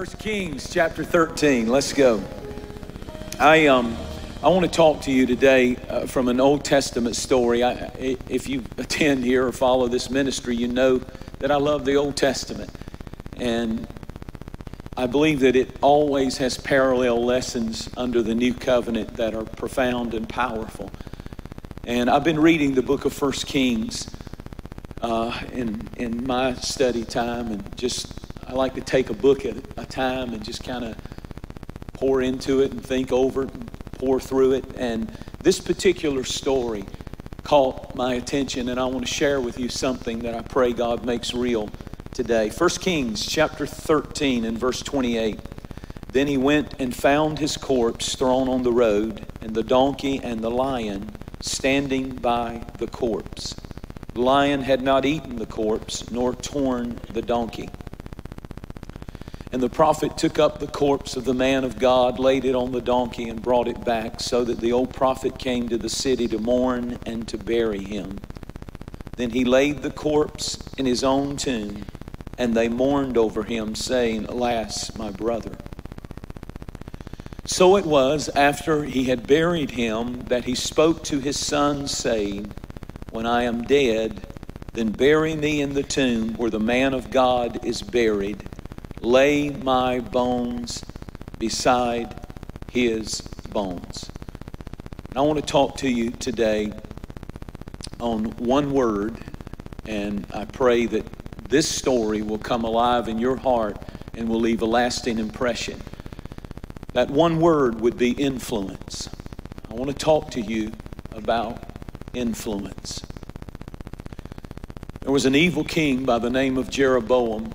First Kings chapter 13. Let's go. I um I want to talk to you today uh, from an Old Testament story. I, if you attend here or follow this ministry, you know that I love the Old Testament, and I believe that it always has parallel lessons under the New Covenant that are profound and powerful. And I've been reading the book of First Kings uh, in in my study time, and just I like to take a book at a time and just kind of pour into it and think over it and pour through it. And this particular story caught my attention, and I want to share with you something that I pray God makes real today. 1 Kings chapter 13 and verse 28. Then he went and found his corpse thrown on the road, and the donkey and the lion standing by the corpse. The lion had not eaten the corpse, nor torn the donkey. And the prophet took up the corpse of the man of God, laid it on the donkey, and brought it back, so that the old prophet came to the city to mourn and to bury him. Then he laid the corpse in his own tomb, and they mourned over him, saying, Alas, my brother. So it was after he had buried him that he spoke to his son, saying, When I am dead, then bury me in the tomb where the man of God is buried lay my bones beside his bones. I want to talk to you today on one word, and I pray that this story will come alive in your heart and will leave a lasting impression. That one word would be influence. I want to talk to you about influence. There was an evil king by the name of Jeroboam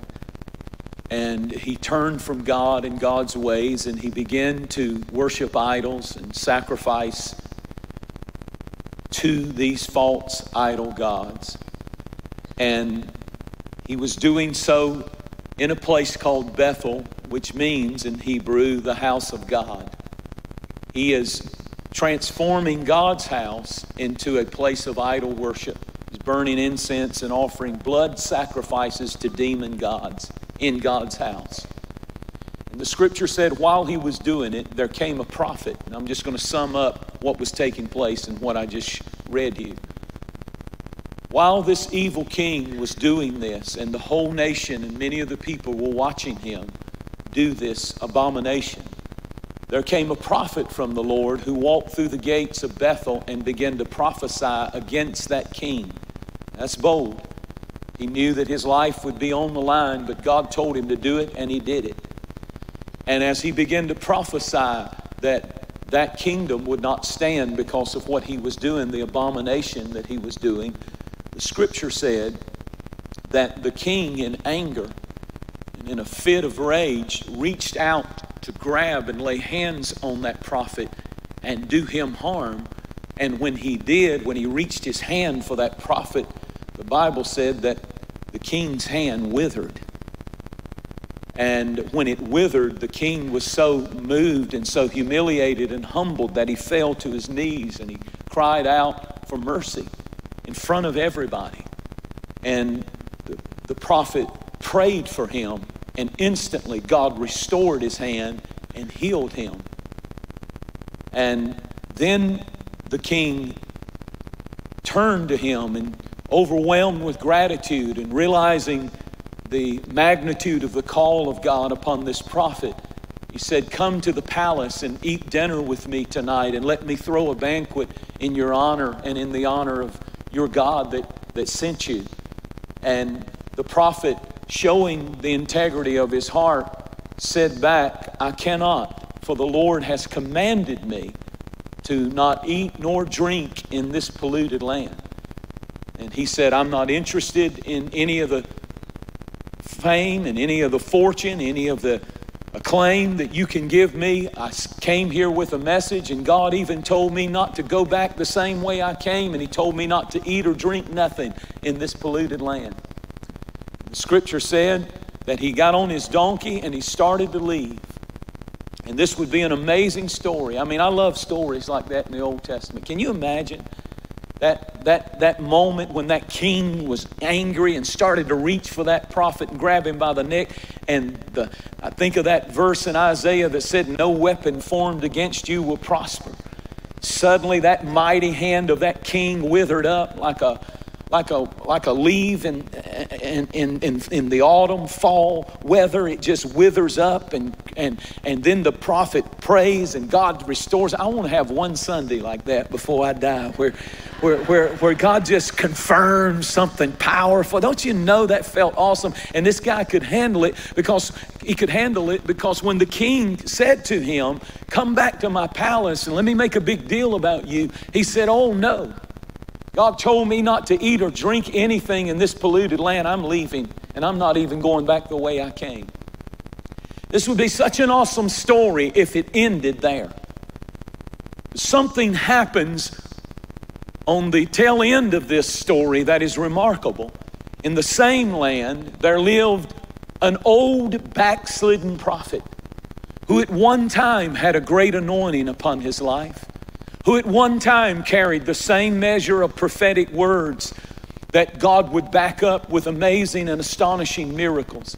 and he turned from God and God's ways and he began to worship idols and sacrifice to these false idol gods. And he was doing so in a place called Bethel, which means in Hebrew the house of God. He is transforming God's house into a place of idol worship. He's burning incense and offering blood sacrifices to demon gods in God's house. And the scripture said while he was doing it, there came a prophet. And I'm just going to sum up what was taking place and what I just read here. While this evil king was doing this, and the whole nation and many of the people were watching him do this abomination, there came a prophet from the Lord who walked through the gates of Bethel and began to prophesy against that king. That's bold. He knew that his life would be on the line, but God told him to do it, and he did it. And as he began to prophesy that that kingdom would not stand because of what he was doing, the abomination that he was doing, the scripture said that the king, in anger and in a fit of rage, reached out to grab and lay hands on that prophet and do him harm. And when he did, when he reached his hand for that prophet, the Bible said that the king's hand withered. And when it withered, the king was so moved and so humiliated and humbled that he fell to his knees and he cried out for mercy in front of everybody. And the, the prophet prayed for him, and instantly God restored his hand and healed him. And then the king turned to him and overwhelmed with gratitude and realizing the magnitude of the call of God upon this prophet, he said, Come to the palace and eat dinner with me tonight, and let me throw a banquet in your honor and in the honor of your God that, that sent you. And the prophet, showing the integrity of his heart, said back, I cannot, for the Lord has commanded me to not eat nor drink in this polluted land. And he said, I'm not interested in any of the fame and any of the fortune, any of the acclaim that you can give me. I came here with a message, and God even told me not to go back the same way I came, and He told me not to eat or drink nothing in this polluted land. The scripture said that he got on his donkey and he started to leave. And this would be an amazing story. I mean, I love stories like that in the Old Testament. Can you imagine that, that, that moment when that king was angry and started to reach for that prophet and grab him by the neck. And the, I think of that verse in Isaiah that said, No weapon formed against you will prosper. Suddenly, that mighty hand of that king withered up like a, like a, like a leaf in, in, in, in, the autumn, fall weather. It just withers up, and, and, and then the prophet prays and God restores. I want to have one Sunday like that before I die where, where, where, where God just confirms something powerful. Don't you know that felt awesome? And this guy could handle it because he could handle it because when the king said to him, Come back to my palace and let me make a big deal about you, he said, Oh no. God told me not to eat or drink anything in this polluted land. I'm leaving, and I'm not even going back the way I came. This would be such an awesome story if it ended there. Something happens on the tail end of this story that is remarkable. In the same land, there lived an old backslidden prophet who at one time had a great anointing upon his life who at one time carried the same measure of prophetic words that God would back up with amazing and astonishing miracles.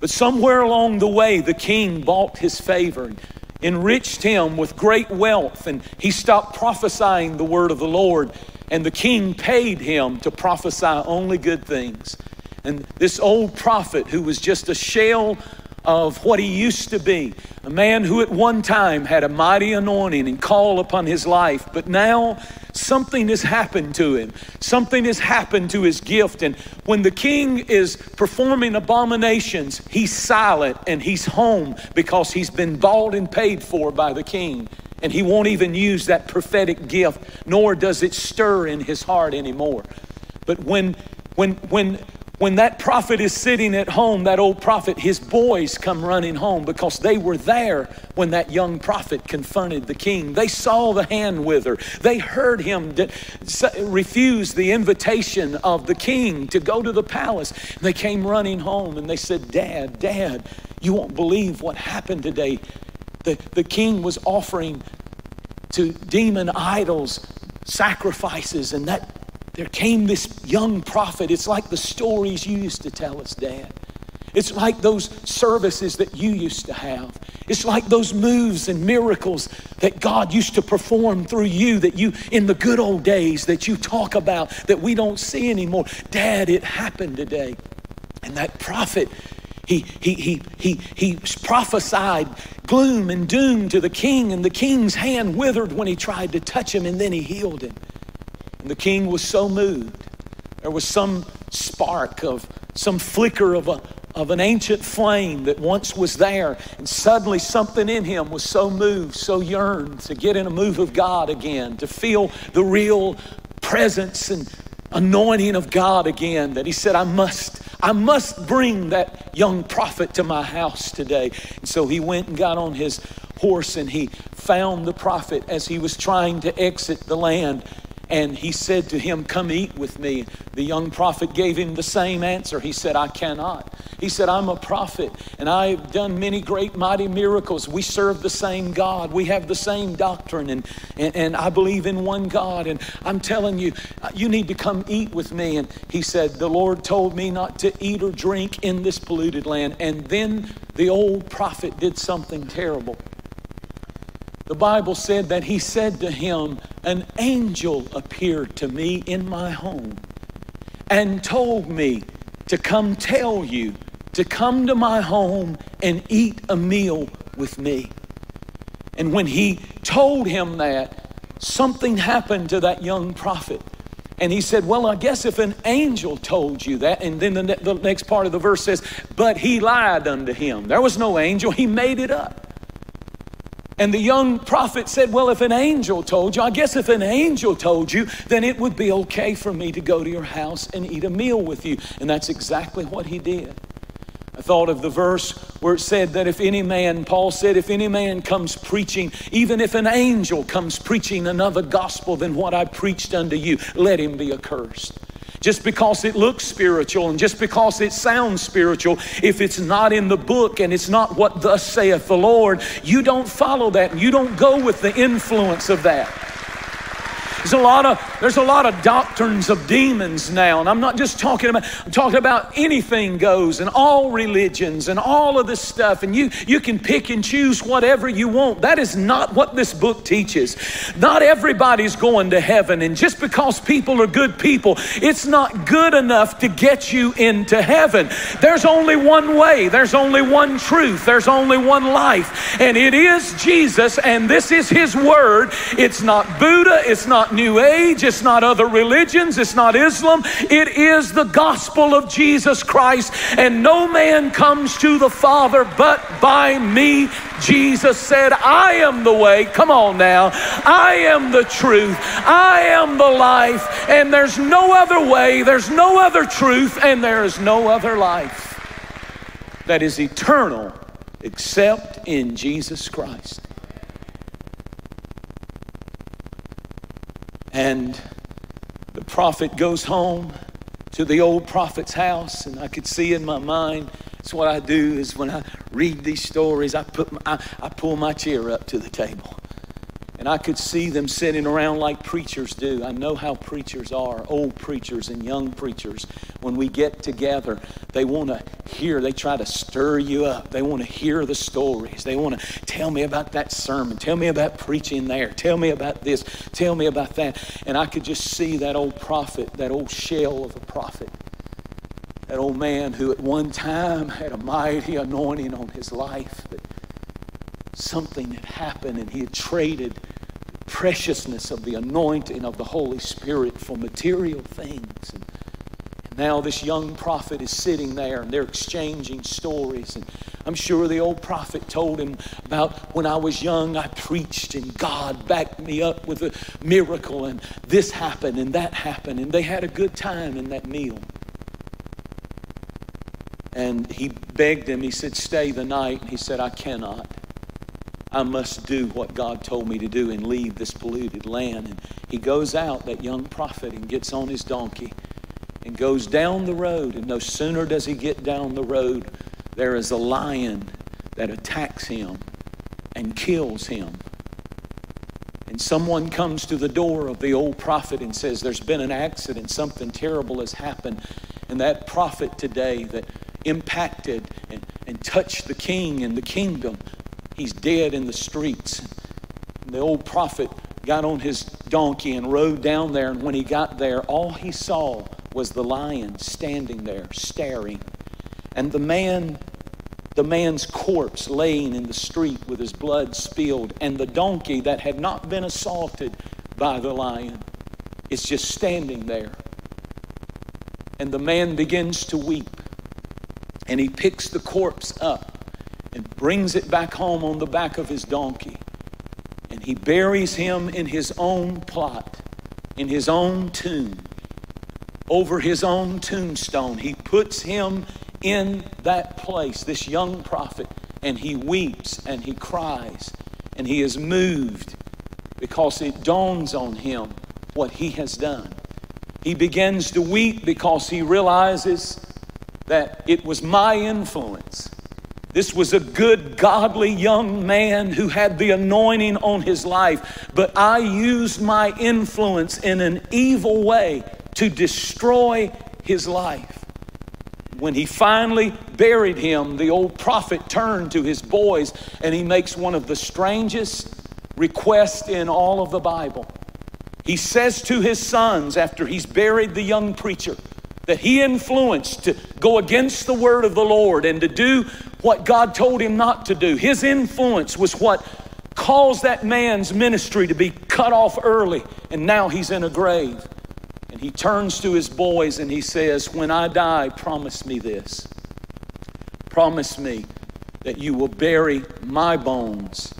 But somewhere along the way, the king bought his favor, and enriched him with great wealth, and he stopped prophesying the word of the Lord. And the king paid him to prophesy only good things. And this old prophet, who was just a shell of what he used to be. A man who at one time had a mighty anointing and call upon his life, but now something has happened to him. Something has happened to his gift. And when the king is performing abominations, he's silent and he's home because he's been bought and paid for by the king. And he won't even use that prophetic gift, nor does it stir in his heart anymore. But when when when when that prophet is sitting at home, that old prophet, his boys come running home because they were there when that young prophet confronted the king. They saw the hand wither. They heard him refuse the invitation of the king to go to the palace. They came running home and they said, Dad, Dad, you won't believe what happened today. The, the king was offering to demon idols sacrifices, and that there came this young prophet. It's like the stories you used to tell us, Dad. It's like those services that you used to have. It's like those moves and miracles that God used to perform through you that you, in the good old days, that you talk about that we don't see anymore. Dad, it happened today. And that prophet, he, he, he, he, he prophesied gloom and doom to the king, and the king's hand withered when he tried to touch him, and then he healed him. And the king was so moved. There was some spark of some flicker of, a, of an ancient flame that once was there. And suddenly something in him was so moved, so yearned to get in a move of God again, to feel the real presence and anointing of God again that he said, I must, I must bring that young prophet to my house today. And so he went and got on his horse and he found the prophet as he was trying to exit the land. And he said to him, Come eat with me. The young prophet gave him the same answer. He said, I cannot. He said, I'm a prophet and I've done many great, mighty miracles. We serve the same God. We have the same doctrine and, and, and I believe in one God. And I'm telling you, you need to come eat with me. And he said, The Lord told me not to eat or drink in this polluted land. And then the old prophet did something terrible. The Bible said that he said to him, An angel appeared to me in my home and told me to come tell you to come to my home and eat a meal with me. And when he told him that, something happened to that young prophet. And he said, Well, I guess if an angel told you that, and then the, the next part of the verse says, But he lied unto him. There was no angel, he made it up. And the young prophet said, Well, if an angel told you, I guess if an angel told you, then it would be okay for me to go to your house and eat a meal with you. And that's exactly what he did. I thought of the verse where it said that if any man, Paul said, if any man comes preaching, even if an angel comes preaching another gospel than what I preached unto you, let him be accursed. Just because it looks spiritual and just because it sounds spiritual, if it's not in the book and it's not what thus saith the Lord, you don't follow that and you don't go with the influence of that. There's a lot of there's a lot of doctrines of demons now, and I'm not just talking about I'm talking about anything goes and all religions and all of this stuff, and you you can pick and choose whatever you want. That is not what this book teaches. Not everybody's going to heaven, and just because people are good people, it's not good enough to get you into heaven. There's only one way, there's only one truth, there's only one life, and it is Jesus, and this is His Word. It's not Buddha, it's not New Age, it's not other religions, it's not Islam. It is the gospel of Jesus Christ, and no man comes to the Father but by me. Jesus said, I am the way. Come on now. I am the truth. I am the life, and there's no other way, there's no other truth, and there is no other life that is eternal except in Jesus Christ. And the prophet goes home to the old prophet's house, and I could see in my mind. It's what I do is when I read these stories, I put my, I, I pull my chair up to the table. And I could see them sitting around like preachers do. I know how preachers are, old preachers and young preachers. When we get together, they want to hear, they try to stir you up. They want to hear the stories. They want to tell me about that sermon. Tell me about preaching there. Tell me about this. Tell me about that. And I could just see that old prophet, that old shell of a prophet. That old man who at one time had a mighty anointing on his life. But something had happened and he had traded preciousness of the anointing of the Holy Spirit for material things. And, now this young prophet is sitting there and they're exchanging stories. And I'm sure the old prophet told him about when I was young, I preached and God backed me up with a miracle and this happened and that happened. And they had a good time in that meal. And he begged him, he said, Stay the night. And he said, I cannot. I must do what God told me to do and leave this polluted land. And he goes out, that young prophet, and gets on his donkey and goes down the road. And no sooner does he get down the road, there is a lion that attacks him and kills him. And someone comes to the door of the old prophet and says, There's been an accident, something terrible has happened. And that prophet today that impacted and, and touched the king and the kingdom He's dead in the streets. And the old prophet got on his donkey and rode down there, and when he got there, all he saw was the lion standing there, staring. And the man, the man's corpse laying in the street with his blood spilled, and the donkey that had not been assaulted by the lion is just standing there. And the man begins to weep, and he picks the corpse up and brings it back home on the back of his donkey. And he buries him in his own plot, in his own tomb, over his own tombstone. He puts him in that place, this young prophet, and he weeps and he cries and he is moved because it dawns on him what he has done. He begins to weep because he realizes that it was my influence this was a good, godly young man who had the anointing on his life, but I used my influence in an evil way to destroy his life. When he finally buried him, the old prophet turned to his boys and he makes one of the strangest requests in all of the Bible. He says to his sons after he's buried the young preacher that he influenced to go against the word of the Lord and to do what God told him not to do. His influence was what caused that man's ministry to be cut off early, and now he's in a grave. And he turns to his boys and he says, When I die, promise me this. Promise me that you will bury my bones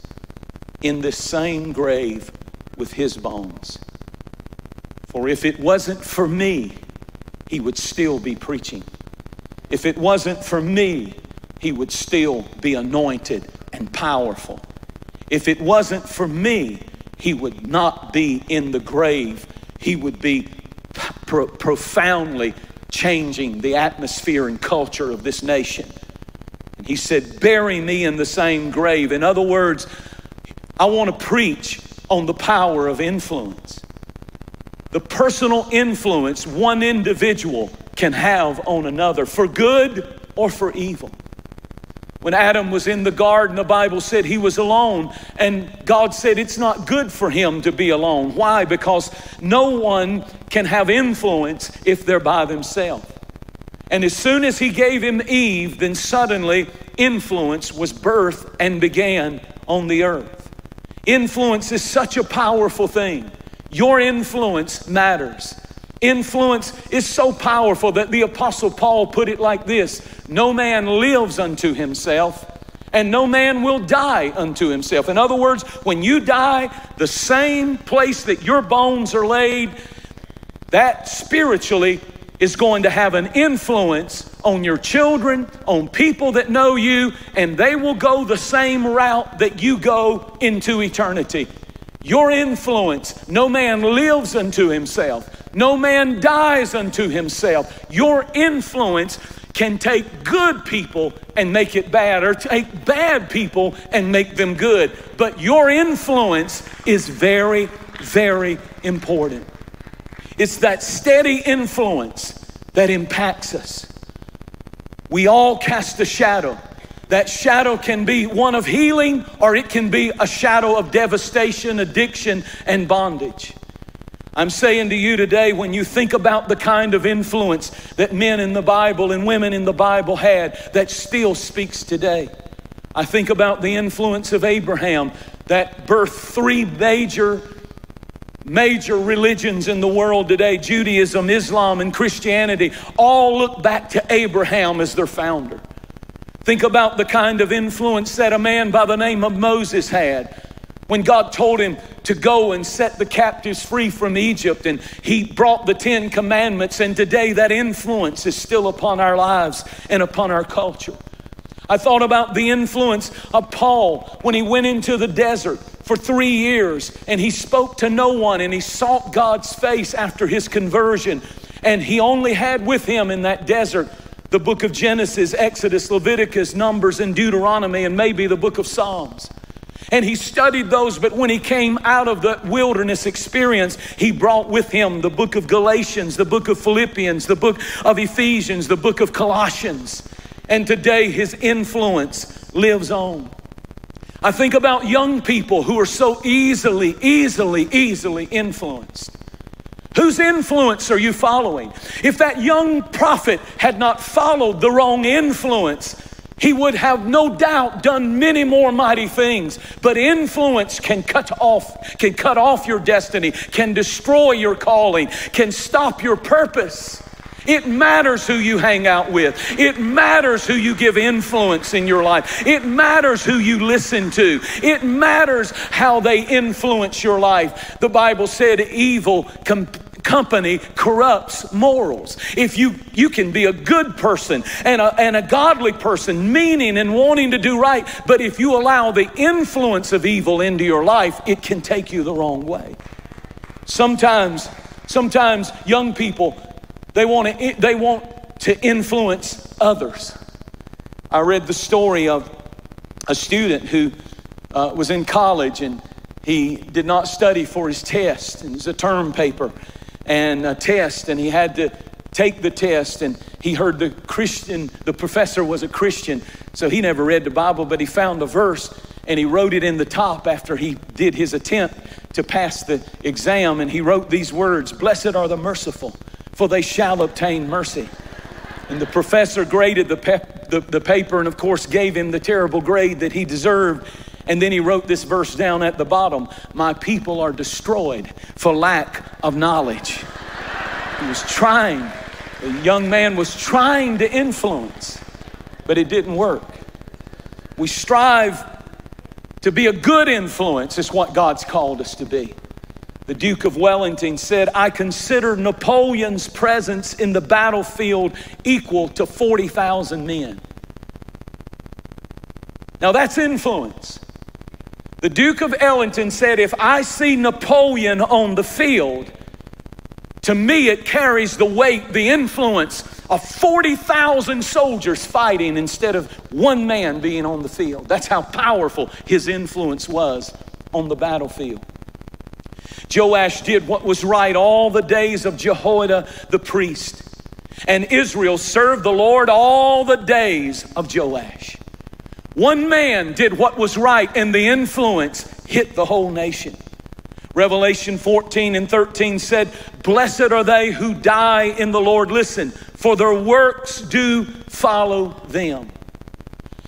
in this same grave with his bones. For if it wasn't for me, he would still be preaching. If it wasn't for me, he would still be anointed and powerful. If it wasn't for me, he would not be in the grave. He would be pro- profoundly changing the atmosphere and culture of this nation. And he said, Bury me in the same grave. In other words, I want to preach on the power of influence. The personal influence one individual can have on another for good or for evil. When Adam was in the garden, the Bible said he was alone, and God said it's not good for him to be alone. Why? Because no one can have influence if they're by themselves. And as soon as he gave him Eve, then suddenly influence was birthed and began on the earth. Influence is such a powerful thing. Your influence matters. Influence is so powerful that the Apostle Paul put it like this No man lives unto himself, and no man will die unto himself. In other words, when you die, the same place that your bones are laid, that spiritually is going to have an influence on your children, on people that know you, and they will go the same route that you go into eternity. Your influence, no man lives unto himself. No man dies unto himself. Your influence can take good people and make it bad, or take bad people and make them good. But your influence is very, very important. It's that steady influence that impacts us. We all cast a shadow. That shadow can be one of healing or it can be a shadow of devastation, addiction, and bondage. I'm saying to you today, when you think about the kind of influence that men in the Bible and women in the Bible had, that still speaks today. I think about the influence of Abraham that birthed three major, major religions in the world today Judaism, Islam, and Christianity all look back to Abraham as their founder. Think about the kind of influence that a man by the name of Moses had when God told him to go and set the captives free from Egypt, and he brought the Ten Commandments, and today that influence is still upon our lives and upon our culture. I thought about the influence of Paul when he went into the desert for three years and he spoke to no one and he sought God's face after his conversion. And he only had with him in that desert the book of Genesis, Exodus, Leviticus, Numbers, and Deuteronomy, and maybe the book of Psalms. And he studied those, but when he came out of the wilderness experience, he brought with him the book of Galatians, the book of Philippians, the book of Ephesians, the book of Colossians. And today his influence lives on. I think about young people who are so easily, easily, easily influenced. Whose influence are you following? If that young prophet had not followed the wrong influence, he would have no doubt done many more mighty things, but influence can cut off, can cut off your destiny, can destroy your calling, can stop your purpose. It matters who you hang out with. It matters who you give influence in your life. It matters who you listen to. It matters how they influence your life. The Bible said evil com- company corrupts morals. If you, you can be a good person and a, and a godly person, meaning and wanting to do right, but if you allow the influence of evil into your life, it can take you the wrong way. Sometimes, sometimes young people, they want to, they want to influence others. I read the story of a student who uh, was in college and he did not study for his test. It was a term paper and a test, and he had to take the test. And he heard the Christian, the professor was a Christian, so he never read the Bible, but he found a verse and he wrote it in the top after he did his attempt to pass the exam. And he wrote these words Blessed are the merciful, for they shall obtain mercy. And the professor graded the, pep, the, the paper and, of course, gave him the terrible grade that he deserved. And then he wrote this verse down at the bottom My people are destroyed for lack of knowledge. He was trying, the young man was trying to influence, but it didn't work. We strive to be a good influence, is what God's called us to be. The Duke of Wellington said, I consider Napoleon's presence in the battlefield equal to 40,000 men. Now that's influence. The Duke of Wellington said, If I see Napoleon on the field, to me it carries the weight, the influence of 40,000 soldiers fighting instead of one man being on the field. That's how powerful his influence was on the battlefield. Joash did what was right all the days of Jehoiada the priest. And Israel served the Lord all the days of Joash. One man did what was right, and the influence hit the whole nation. Revelation 14 and 13 said, Blessed are they who die in the Lord. Listen, for their works do follow them.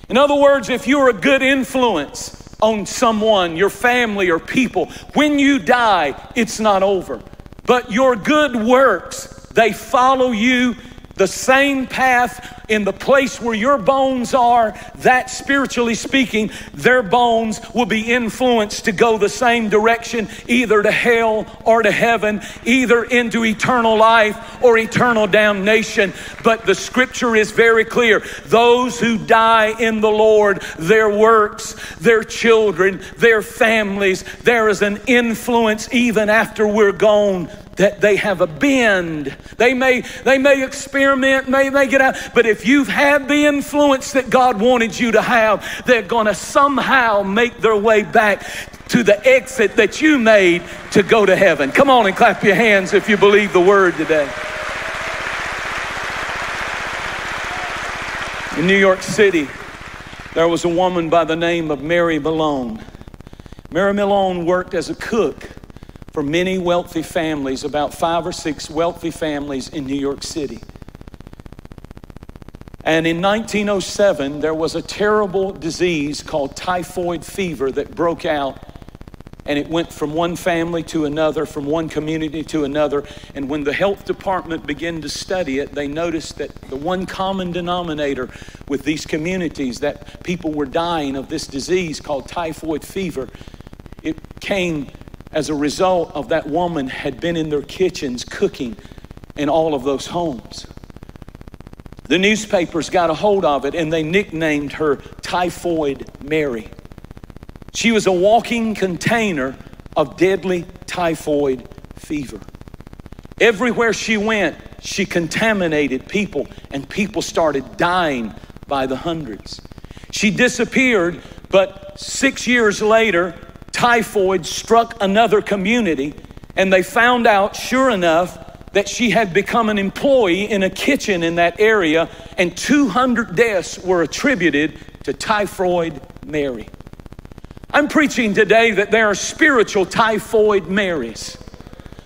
In other words, if you're a good influence on someone, your family, or people, when you die, it's not over. But your good works, they follow you the same path in the place where your bones are, that spiritually speaking, their bones will be influenced to go the same direction, either to hell or to heaven, either into eternal life or eternal damnation. But the scripture is very clear those who die in the Lord, their works, their children, their families, there is an influence even after we're gone that they have a bend. They may, they may experiment, may, may get out, but if you've had the influence that God wanted you to have, they're going to somehow make their way back to the exit that you made to go to heaven. Come on and clap your hands if you believe the word today. In New York City, there was a woman by the name of Mary Malone. Mary Malone worked as a cook for many wealthy families, about five or six wealthy families in New York City. And in 1907, there was a terrible disease called typhoid fever that broke out. And it went from one family to another, from one community to another. And when the health department began to study it, they noticed that the one common denominator with these communities, that people were dying of this disease called typhoid fever, it came as a result of that woman had been in their kitchens cooking in all of those homes. The newspapers got a hold of it and they nicknamed her Typhoid Mary. She was a walking container of deadly typhoid fever. Everywhere she went, she contaminated people, and people started dying by the hundreds. She disappeared, but six years later, typhoid struck another community, and they found out, sure enough, that she had become an employee in a kitchen in that area, and 200 deaths were attributed to typhoid Mary. I'm preaching today that there are spiritual typhoid Marys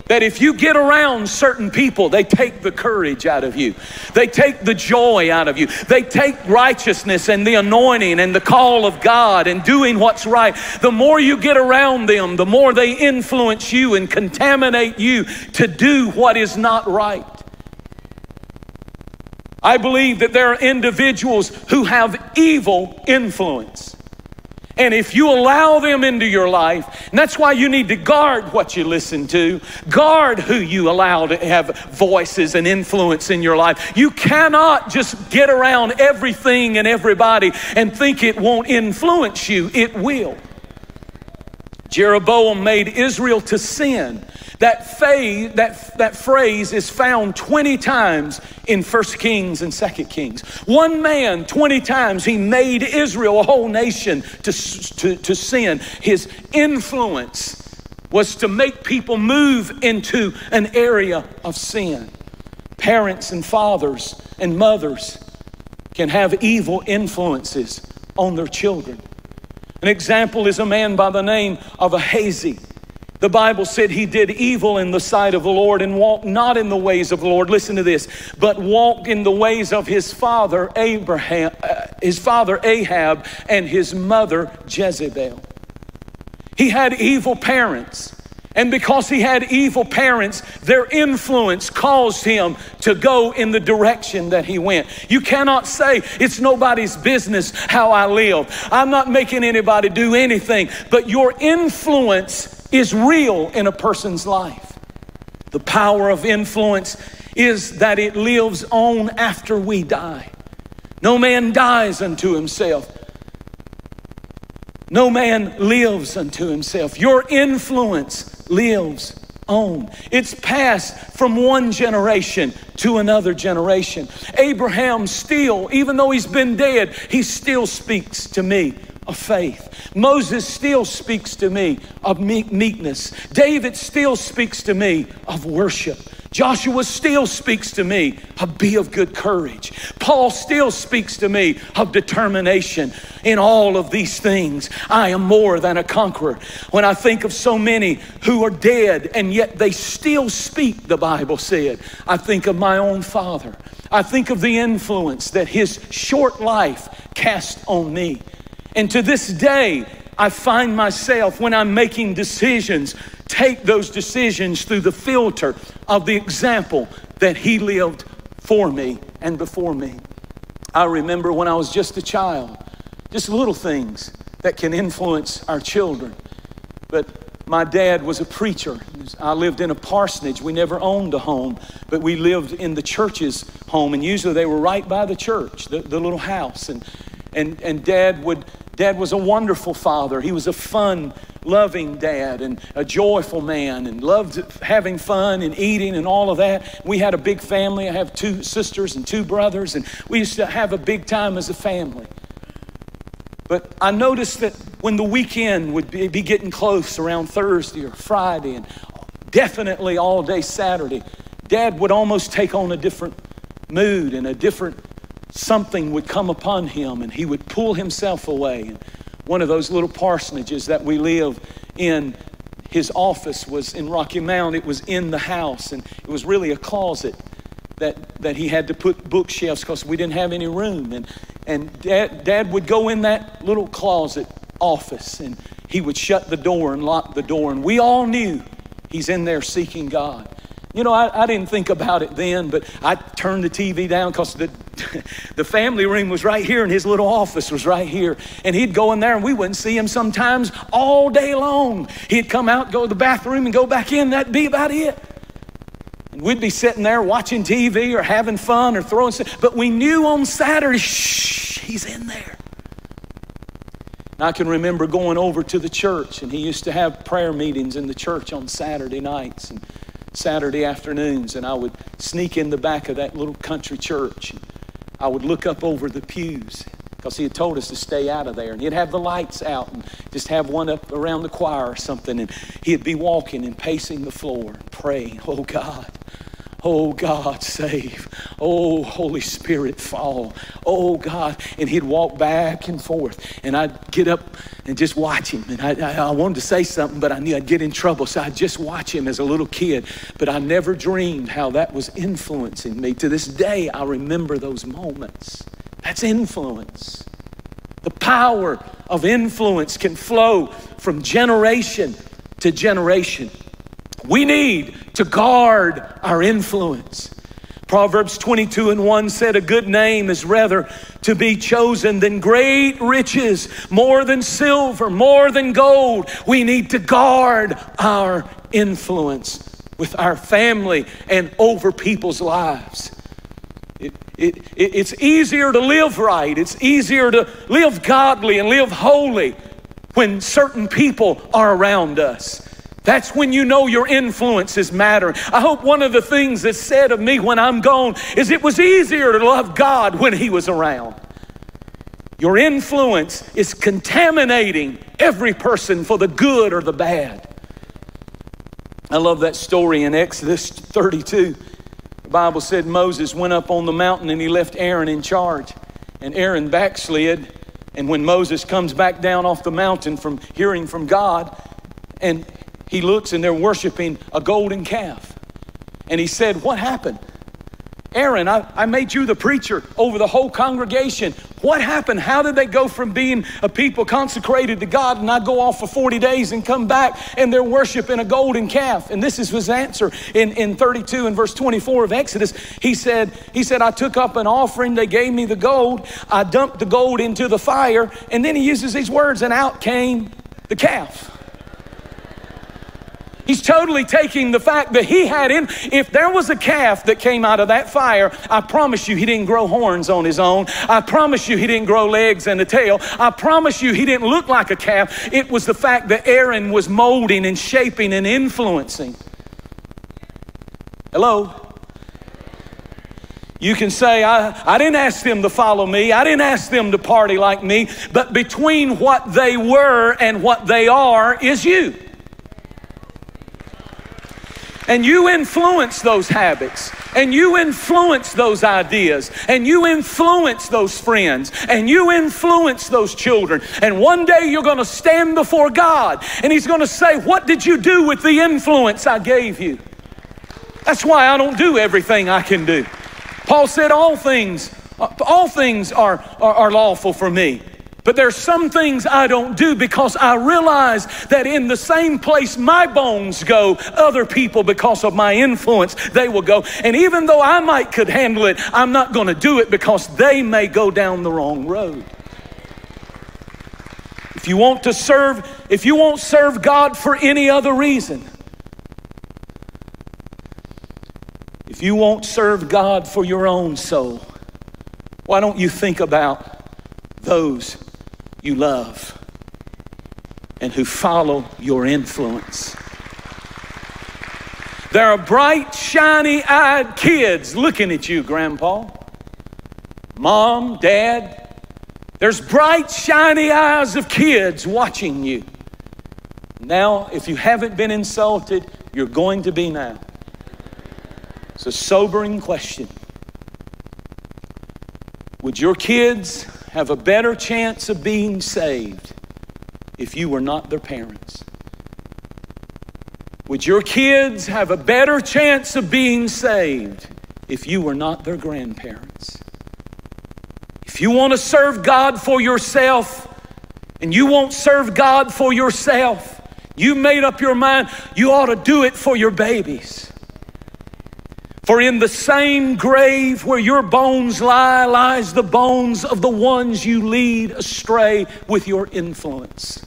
that if you get around certain people, they take the courage out of you. They take the joy out of you. They take righteousness and the anointing and the call of God and doing what's right. The more you get around them, the more they influence you and contaminate you to do what is not right. I believe that there are individuals who have evil influence. And if you allow them into your life, and that's why you need to guard what you listen to, guard who you allow to have voices and influence in your life. You cannot just get around everything and everybody and think it won't influence you, it will. Jeroboam made Israel to sin. That, that, that phrase is found 20 times in 1 Kings and 2 Kings. One man, 20 times, he made Israel, a whole nation, to, to, to sin. His influence was to make people move into an area of sin. Parents and fathers and mothers can have evil influences on their children. An example is a man by the name of Ahaziah. The Bible said he did evil in the sight of the Lord and walked not in the ways of the Lord. Listen to this, but walked in the ways of his father Abraham, uh, his father Ahab, and his mother Jezebel. He had evil parents. And because he had evil parents, their influence caused him to go in the direction that he went. You cannot say, it's nobody's business how I live. I'm not making anybody do anything, but your influence is real in a person's life. The power of influence is that it lives on after we die. No man dies unto himself. No man lives unto himself. Your influence lives on. It's passed from one generation to another generation. Abraham still, even though he's been dead, he still speaks to me of faith. Moses still speaks to me of meekness. David still speaks to me of worship. Joshua still speaks to me of be of good courage. Paul still speaks to me of determination. In all of these things, I am more than a conqueror. When I think of so many who are dead and yet they still speak, the Bible said, I think of my own father. I think of the influence that his short life cast on me. And to this day, I find myself when I'm making decisions, take those decisions through the filter of the example that he lived for me and before me. I remember when I was just a child, just little things that can influence our children. But my dad was a preacher. I lived in a parsonage. We never owned a home, but we lived in the church's home, and usually they were right by the church, the, the little house. And, and, and dad would Dad was a wonderful father. He was a fun, loving dad and a joyful man and loved having fun and eating and all of that. We had a big family. I have two sisters and two brothers, and we used to have a big time as a family. But I noticed that when the weekend would be, getting close around Thursday or Friday, and definitely all day Saturday, Dad would almost take on a different mood and a different something would come upon him and he would pull himself away. And one of those little parsonages that we live in, his office was in Rocky Mount. It was in the house, and it was really a closet that, that he had to put bookshelves because we didn't have any room. And, and dad, dad would go in that little closet office and he would shut the door and lock the door. And we all knew he's in there seeking God. You know, I, I didn't think about it then, but I turned the TV down because the, the family room was right here and his little office was right here. And he'd go in there and we wouldn't see him sometimes all day long. He'd come out, go to the bathroom, and go back in. That'd be about it. And we'd be sitting there watching TV or having fun or throwing stuff. But we knew on Saturday, shh, he's in there. I can remember going over to the church, and he used to have prayer meetings in the church on Saturday nights. And Saturday afternoons, and I would sneak in the back of that little country church. I would look up over the pews because he had told us to stay out of there. And he'd have the lights out and just have one up around the choir or something. And he'd be walking and pacing the floor, praying, Oh God, Oh God, save. Oh Holy Spirit, fall. Oh God. And he'd walk back and forth. And I'd get up and just watch him. And I, I, I, wanted to say something, but I knew I'd get in trouble. So I'd just watch him as a little kid. But I never dreamed how that was influencing me. To this day, I remember those moments. That's influence. The power of influence can flow from generation to generation. We need to guard our influence. Proverbs 22 and 1 said, A good name is rather to be chosen than great riches, more than silver, more than gold. We need to guard our influence with our family and over people's lives. It, it, it, it's easier to live right, it's easier to live godly and live holy when certain people are around us. That's when you know your influence is mattering. I hope one of the things that's said of me when I'm gone is it was easier to love God when He was around. Your influence is contaminating every person for the good or the bad. I love that story in Exodus 32. The Bible said Moses went up on the mountain and he left Aaron in charge. And Aaron backslid. And when Moses comes back down off the mountain from hearing from God, and he looks and they're worshiping a golden calf. And he said, What happened? Aaron, I, I made you the preacher over the whole congregation. What happened? How did they go from being a people consecrated to God and I go off for 40 days and come back and they're worshiping a golden calf? And this is his answer in, in 32 and verse 24 of Exodus. He said, he said, I took up an offering, they gave me the gold, I dumped the gold into the fire, and then he uses these words, and out came the calf. He's totally taking the fact that he had in. If there was a calf that came out of that fire, I promise you he didn't grow horns on his own. I promise you he didn't grow legs and a tail. I promise you he didn't look like a calf. It was the fact that Aaron was molding and shaping and influencing. Hello? You can say, I, I didn't ask them to follow me. I didn't ask them to party like me. But between what they were and what they are is you. And you influence those habits, and you influence those ideas, and you influence those friends, and you influence those children. And one day you're going to stand before God, and He's going to say, What did you do with the influence I gave you? That's why I don't do everything I can do. Paul said, All things, all things are, are, are lawful for me. But there's some things I don't do because I realize that in the same place my bones go, other people, because of my influence, they will go. And even though I might could handle it, I'm not going to do it because they may go down the wrong road. If you want to serve, if you won't serve God for any other reason, If you won't serve God for your own soul, why don't you think about those you love and who follow your influence? There are bright, shiny eyed kids looking at you, Grandpa, Mom, Dad. There's bright, shiny eyes of kids watching you. Now, if you haven't been insulted, you're going to be now. It's a sobering question. Would your kids have a better chance of being saved if you were not their parents? Would your kids have a better chance of being saved if you were not their grandparents? If you want to serve God for yourself and you won't serve God for yourself, you made up your mind you ought to do it for your babies. For in the same grave where your bones lie, lies the bones of the ones you lead astray with your influence.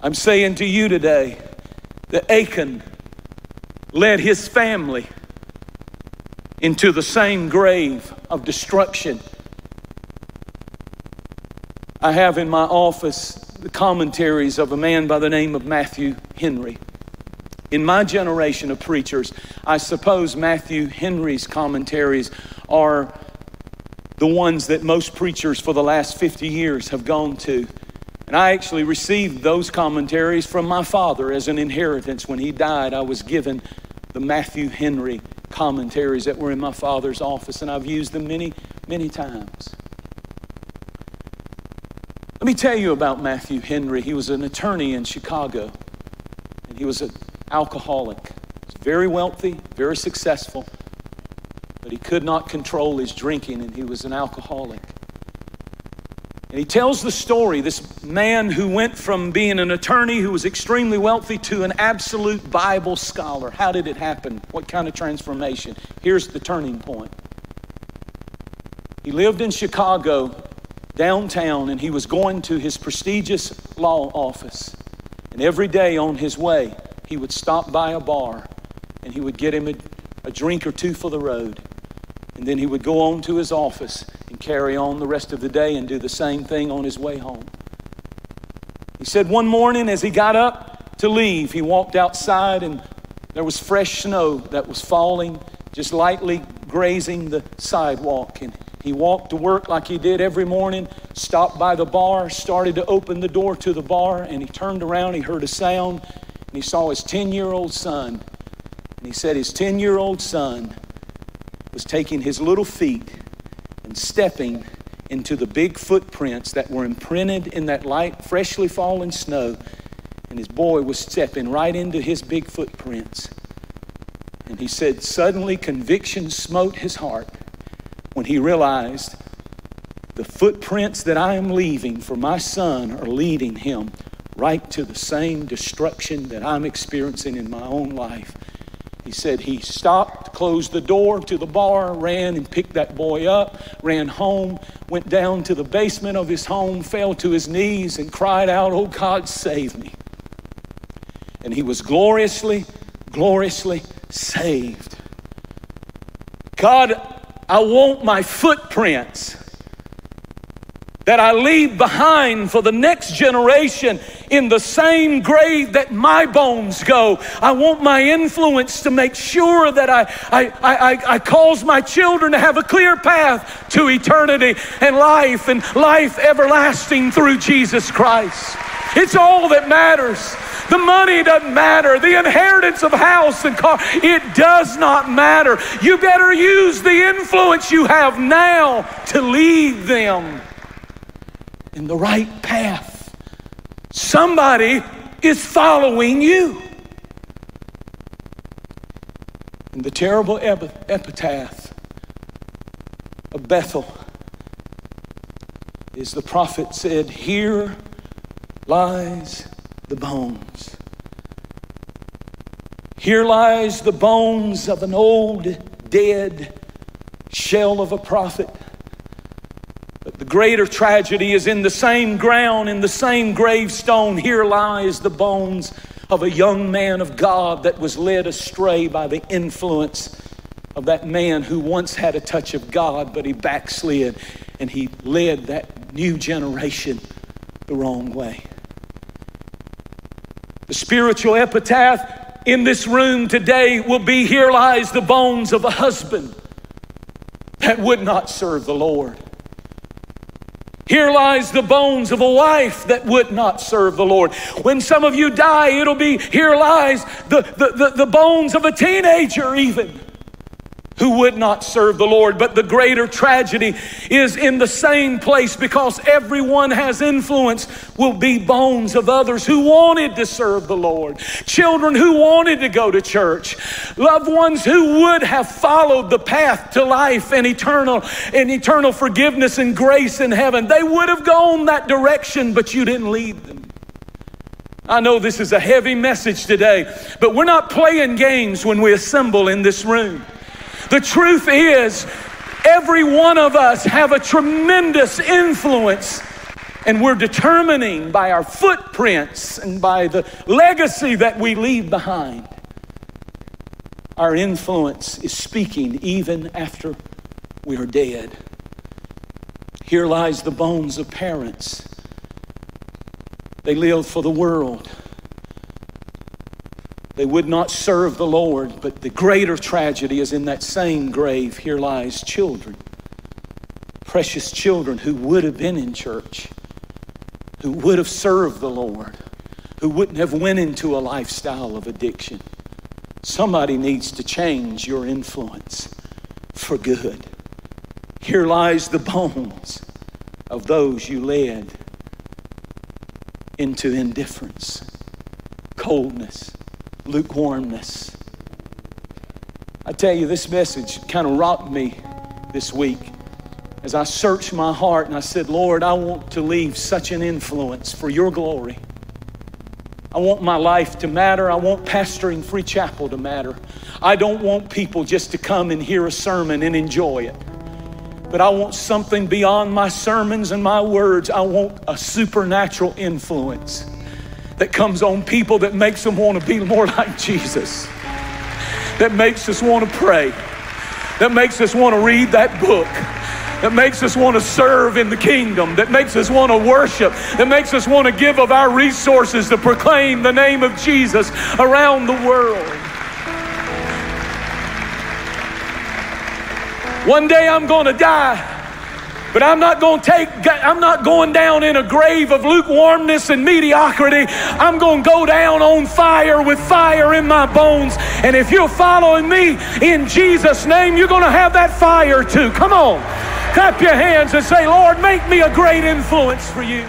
I'm saying to you today that Achan led his family into the same grave of destruction. I have in my office the commentaries of a man by the name of Matthew Henry. In my generation of preachers, I suppose Matthew Henry's commentaries are the ones that most preachers for the last 50 years have gone to. And I actually received those commentaries from my father as an inheritance. When he died, I was given the Matthew Henry commentaries that were in my father's office, and I've used them many, many times. Let me tell you about Matthew Henry. He was an attorney in Chicago, and he was a alcoholic. Very wealthy, very successful, but he could not control his drinking and he was an alcoholic. And he tells the story this man who went from being an attorney who was extremely wealthy to an absolute Bible scholar. How did it happen? What kind of transformation? Here's the turning point. He lived in Chicago, downtown, and he was going to his prestigious law office. And every day on his way, he would stop by a bar and he would get him a, a drink or two for the road. And then he would go on to his office and carry on the rest of the day and do the same thing on his way home. He said one morning as he got up to leave, he walked outside and there was fresh snow that was falling, just lightly grazing the sidewalk. And he walked to work like he did every morning, stopped by the bar, started to open the door to the bar, and he turned around, he heard a sound, and he saw his 10 year old son. And he said his 10 year old son was taking his little feet and stepping into the big footprints that were imprinted in that light, freshly fallen snow. And his boy was stepping right into his big footprints. And he said, suddenly conviction smote his heart when he realized the footprints that I am leaving for my son are leading him right to the same destruction that I'm experiencing in my own life. He said he stopped, closed the door to the bar, ran and picked that boy up, ran home, went down to the basement of his home, fell to his knees, and cried out, Oh God, save me. And he was gloriously, gloriously saved. God, I want my footprints that I leave behind for the next generation in the same grave that my bones go. I want my influence to make sure that I, I, I, I, cause my children to have a clear path to eternity and life and life everlasting through Jesus Christ. It's all that matters. The money doesn't matter. The inheritance of house and car, it does not matter. You better use the influence you have now to lead them in the right path. Somebody is following you. In the terrible epitaph of Bethel, is the prophet said, Here lies the bones. Here lies the bones of an old, dead shell of a prophet greater tragedy is in the same ground, in the same gravestone. Here lies the bones of a young man of God that was led astray by the influence of that man who once had a touch of God, but he backslid and he led that new generation the wrong way. The spiritual epitaph in this room today will be Here lies the bones of a husband that would not serve the Lord. Here lies the bones of a wife that would not serve the Lord. When some of you die, it'll be here lies the, the, the, the bones of a teenager, even who would not serve the Lord. But the greater tragedy is in the same place because everyone has influence, will be bones of others who wanted to serve the Lord, children who wanted to go to church, loved ones who would have followed the path to life and eternal and eternal forgiveness and grace in heaven. They would have gone that direction, but you didn't lead them. I know this is a heavy message today, but we're not playing games when we assemble in this room. The truth is, every one of us have a tremendous influence and we're determining by our footprints and by the legacy that we leave behind. Our influence is speaking even after we are dead. Here lies the bones of parents. They lived for the world. They would not serve the Lord, but the greater tragedy is in that same grave. Here lies children, precious children who would have been in church, who would have served the Lord, who wouldn't have went into a lifestyle of addiction. Somebody needs to change your influence for good. Here lies the bones of those you led into indifference, coldness, lukewarmness. I tell you, this message kind of rocked me this week as I searched my heart and I said, Lord, I want to leave such an influence for your glory. I want my life to matter. I want pastoring Free Chapel to matter. I don't want people just to come and hear a sermon and enjoy it. But I want something beyond my sermons and my words. I want a supernatural influence that comes on people that makes them want to be more like Jesus, that makes us want to pray, that makes us want to read that book. That makes us want to serve in the kingdom, that makes us want to worship, that makes us want to give of our resources to proclaim the name of Jesus around the world. One day I'm going to die. But I'm not going to take, I'm not going down in a grave of lukewarmness and mediocrity. I'm going to go down on fire with fire in my bones. And if you're following me in Jesus' name, you're going to have that fire too. Come on. Clap your hands and say, Lord, make me a great influence for you.